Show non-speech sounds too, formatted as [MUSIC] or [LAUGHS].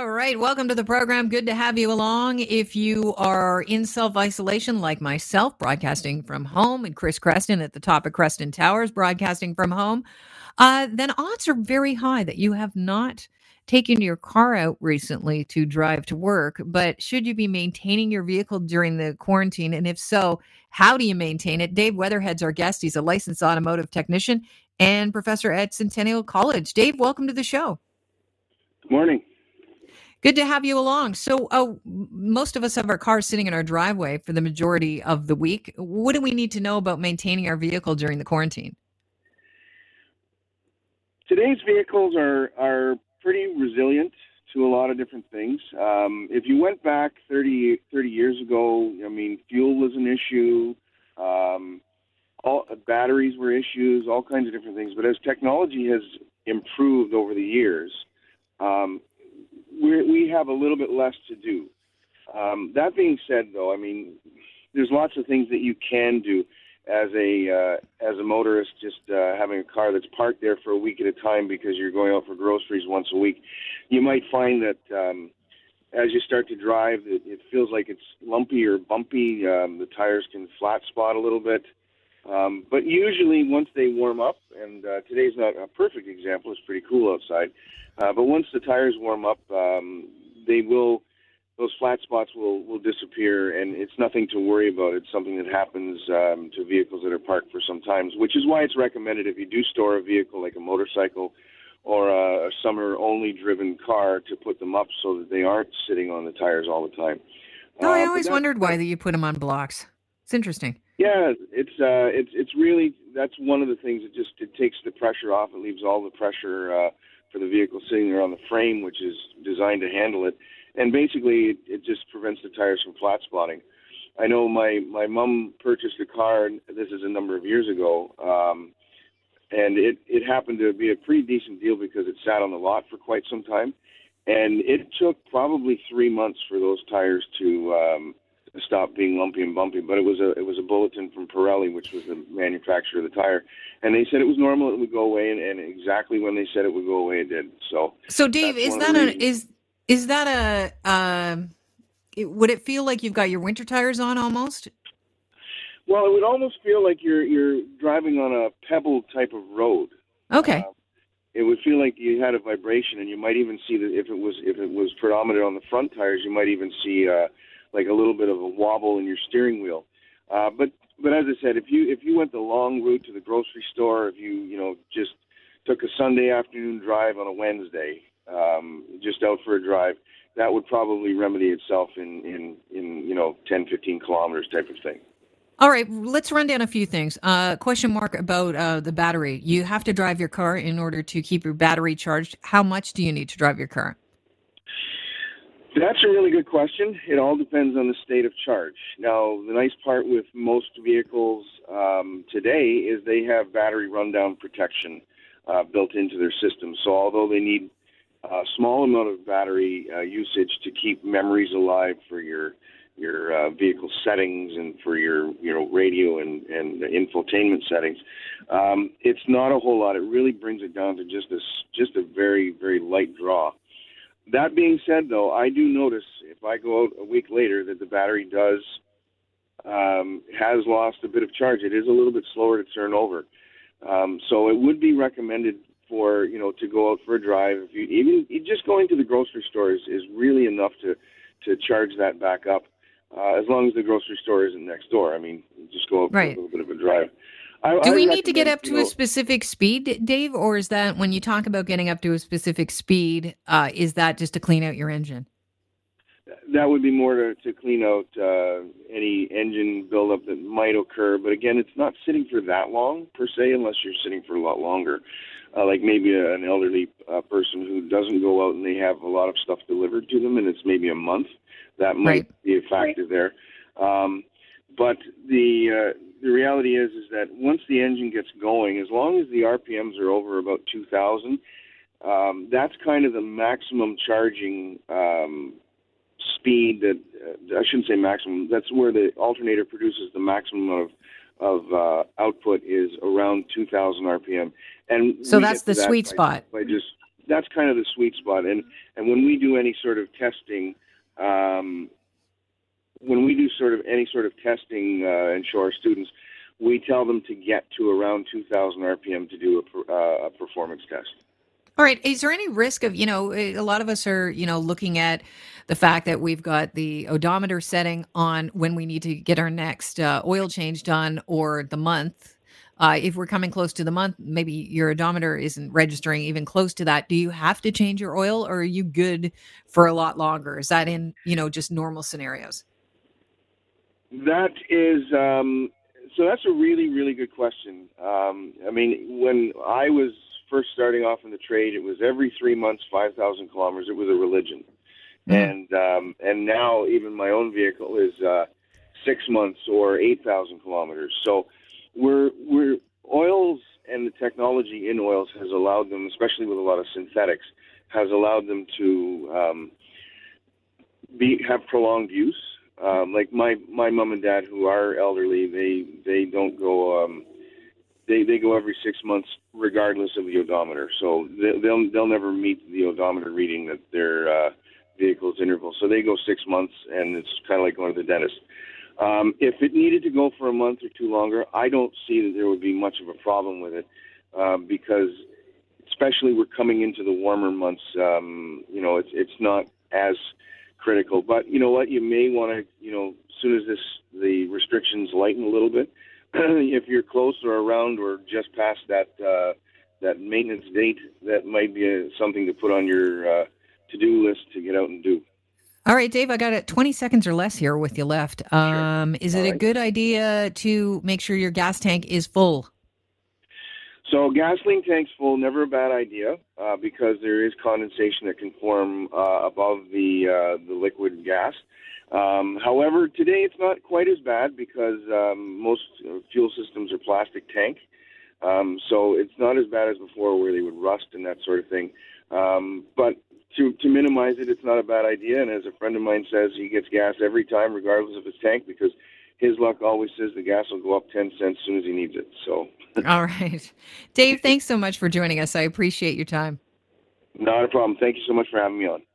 All right. Welcome to the program. Good to have you along. If you are in self isolation, like myself, broadcasting from home, and Chris Creston at the top of Creston Towers, broadcasting from home, uh, then odds are very high that you have not taken your car out recently to drive to work. But should you be maintaining your vehicle during the quarantine? And if so, how do you maintain it? Dave Weatherhead's our guest. He's a licensed automotive technician and professor at Centennial College. Dave, welcome to the show. Good morning. Good to have you along. So, uh, most of us have our cars sitting in our driveway for the majority of the week. What do we need to know about maintaining our vehicle during the quarantine? Today's vehicles are are pretty resilient to a lot of different things. Um, if you went back 30, 30 years ago, I mean, fuel was an issue. Um, all batteries were issues, all kinds of different things. But as technology has improved over the years, um, we we have a little bit less to do. Um, that being said, though, I mean, there's lots of things that you can do as a uh, as a motorist. Just uh, having a car that's parked there for a week at a time because you're going out for groceries once a week, you might find that um, as you start to drive, it, it feels like it's lumpy or bumpy. Um, the tires can flat spot a little bit. Um, but usually, once they warm up, and uh, today's not a perfect example, it's pretty cool outside. Uh, but once the tires warm up, um, they will those flat spots will will disappear, and it's nothing to worry about. It's something that happens um, to vehicles that are parked for some times, which is why it's recommended if you do store a vehicle like a motorcycle or a, a summer only driven car to put them up so that they aren't sitting on the tires all the time. No, uh, I always wondered why that you put them on blocks. It's interesting. Yeah, it's uh, it's it's really that's one of the things that just it takes the pressure off. It leaves all the pressure uh, for the vehicle sitting there on the frame, which is designed to handle it. And basically, it, it just prevents the tires from flat spotting. I know my my mom purchased a car. This is a number of years ago, um, and it it happened to be a pretty decent deal because it sat on the lot for quite some time, and it took probably three months for those tires to um, stop being lumpy and bumpy. But it was a it was a bulletin from Pirelli, which was the manufacturer of the tire, and they said it was normal; it would go away, and, and exactly when they said it would go away, it did. So, so Dave, is that a is is that a um, it, would it feel like you've got your winter tires on almost? Well, it would almost feel like you're you're driving on a pebble type of road. Okay. Uh, it would feel like you had a vibration, and you might even see that if it was if it was predominant on the front tires, you might even see. Uh, like a little bit of a wobble in your steering wheel. Uh, but but as I said, if you if you went the long route to the grocery store, if you you know just took a Sunday afternoon drive on a Wednesday, um, just out for a drive, that would probably remedy itself in in in you know 10, 15 kilometers type of thing. All right, let's run down a few things. Uh, question mark about uh, the battery. You have to drive your car in order to keep your battery charged. How much do you need to drive your car? That's a really good question. It all depends on the state of charge. Now, the nice part with most vehicles um, today is they have battery rundown protection uh, built into their system. So, although they need a small amount of battery uh, usage to keep memories alive for your your uh, vehicle settings and for your you know radio and and infotainment settings, um, it's not a whole lot. It really brings it down to just this just a very very light draw. That being said, though, I do notice if I go out a week later that the battery does um, has lost a bit of charge. It is a little bit slower to turn over, um, so it would be recommended for you know to go out for a drive. If you even just going to the grocery store is, is really enough to to charge that back up. Uh, as long as the grocery store isn't next door. I mean, just go out right. for a little bit of a drive. I, Do we need to get up to a specific speed, Dave, or is that when you talk about getting up to a specific speed, uh, is that just to clean out your engine? That would be more to, to clean out uh, any engine buildup that might occur. But again, it's not sitting for that long per se, unless you're sitting for a lot longer. Uh, like maybe a, an elderly uh, person who doesn't go out and they have a lot of stuff delivered to them, and it's maybe a month. That might right. be a factor right. there. Um, but the uh, the reality is is that once the engine gets going, as long as the RPMs are over about 2,000, um, that's kind of the maximum charging um, speed that uh, I shouldn't say maximum. That's where the alternator produces the maximum of of uh, output is around 2,000 RPM. And so that's the that sweet by, spot. By just that's kind of the sweet spot. And and when we do any sort of testing, um, when we do sort of any sort of testing uh, and show our students, we tell them to get to around 2,000 RPM to do a, uh, a performance test. All right. Is there any risk of, you know, a lot of us are, you know, looking at the fact that we've got the odometer setting on when we need to get our next uh, oil change done or the month. Uh, if we're coming close to the month, maybe your odometer isn't registering even close to that. Do you have to change your oil or are you good for a lot longer? Is that in, you know, just normal scenarios? That is, um, so that's a really, really good question. Um, I mean, when I was first starting off in the trade, it was every three months, 5,000 kilometers. It was a religion. Mm. And, um, and now even my own vehicle is, uh, six months or 8,000 kilometers. So we're, we're, oils and the technology in oils has allowed them, especially with a lot of synthetics, has allowed them to, um, be, have prolonged use um, like my my mom and dad who are elderly they they don't go um they they go every six months regardless of the odometer. So they, they'll they'll never meet the odometer reading that their uh vehicle's interval. So they go six months and it's kind of like going to the dentist. Um if it needed to go for a month or two longer i don't see that there would be much of a problem with it uh, because especially we're coming into the warmer months um you know it's it's not as critical. But you know what? You may want to, you know, as soon as this the restrictions lighten a little bit, [CLEARS THROAT] if you're close or around or just past that uh, that maintenance date, that might be a, something to put on your uh, to-do list to get out and do. All right, Dave, I got it 20 seconds or less here with you left. Um, sure. Is it a good idea to make sure your gas tank is full? So gasoline tanks full, never a bad idea uh, because there is condensation that can form uh, above the uh, the liquid gas. Um, however, today it's not quite as bad because um, most fuel systems are plastic tank, um, so it's not as bad as before where they would rust and that sort of thing. Um, but to to minimize it, it's not a bad idea. And as a friend of mine says, he gets gas every time, regardless of his tank, because his luck always says the gas will go up 10 cents as soon as he needs it. So, [LAUGHS] all right. Dave, thanks so much for joining us. I appreciate your time. Not a problem. Thank you so much for having me on.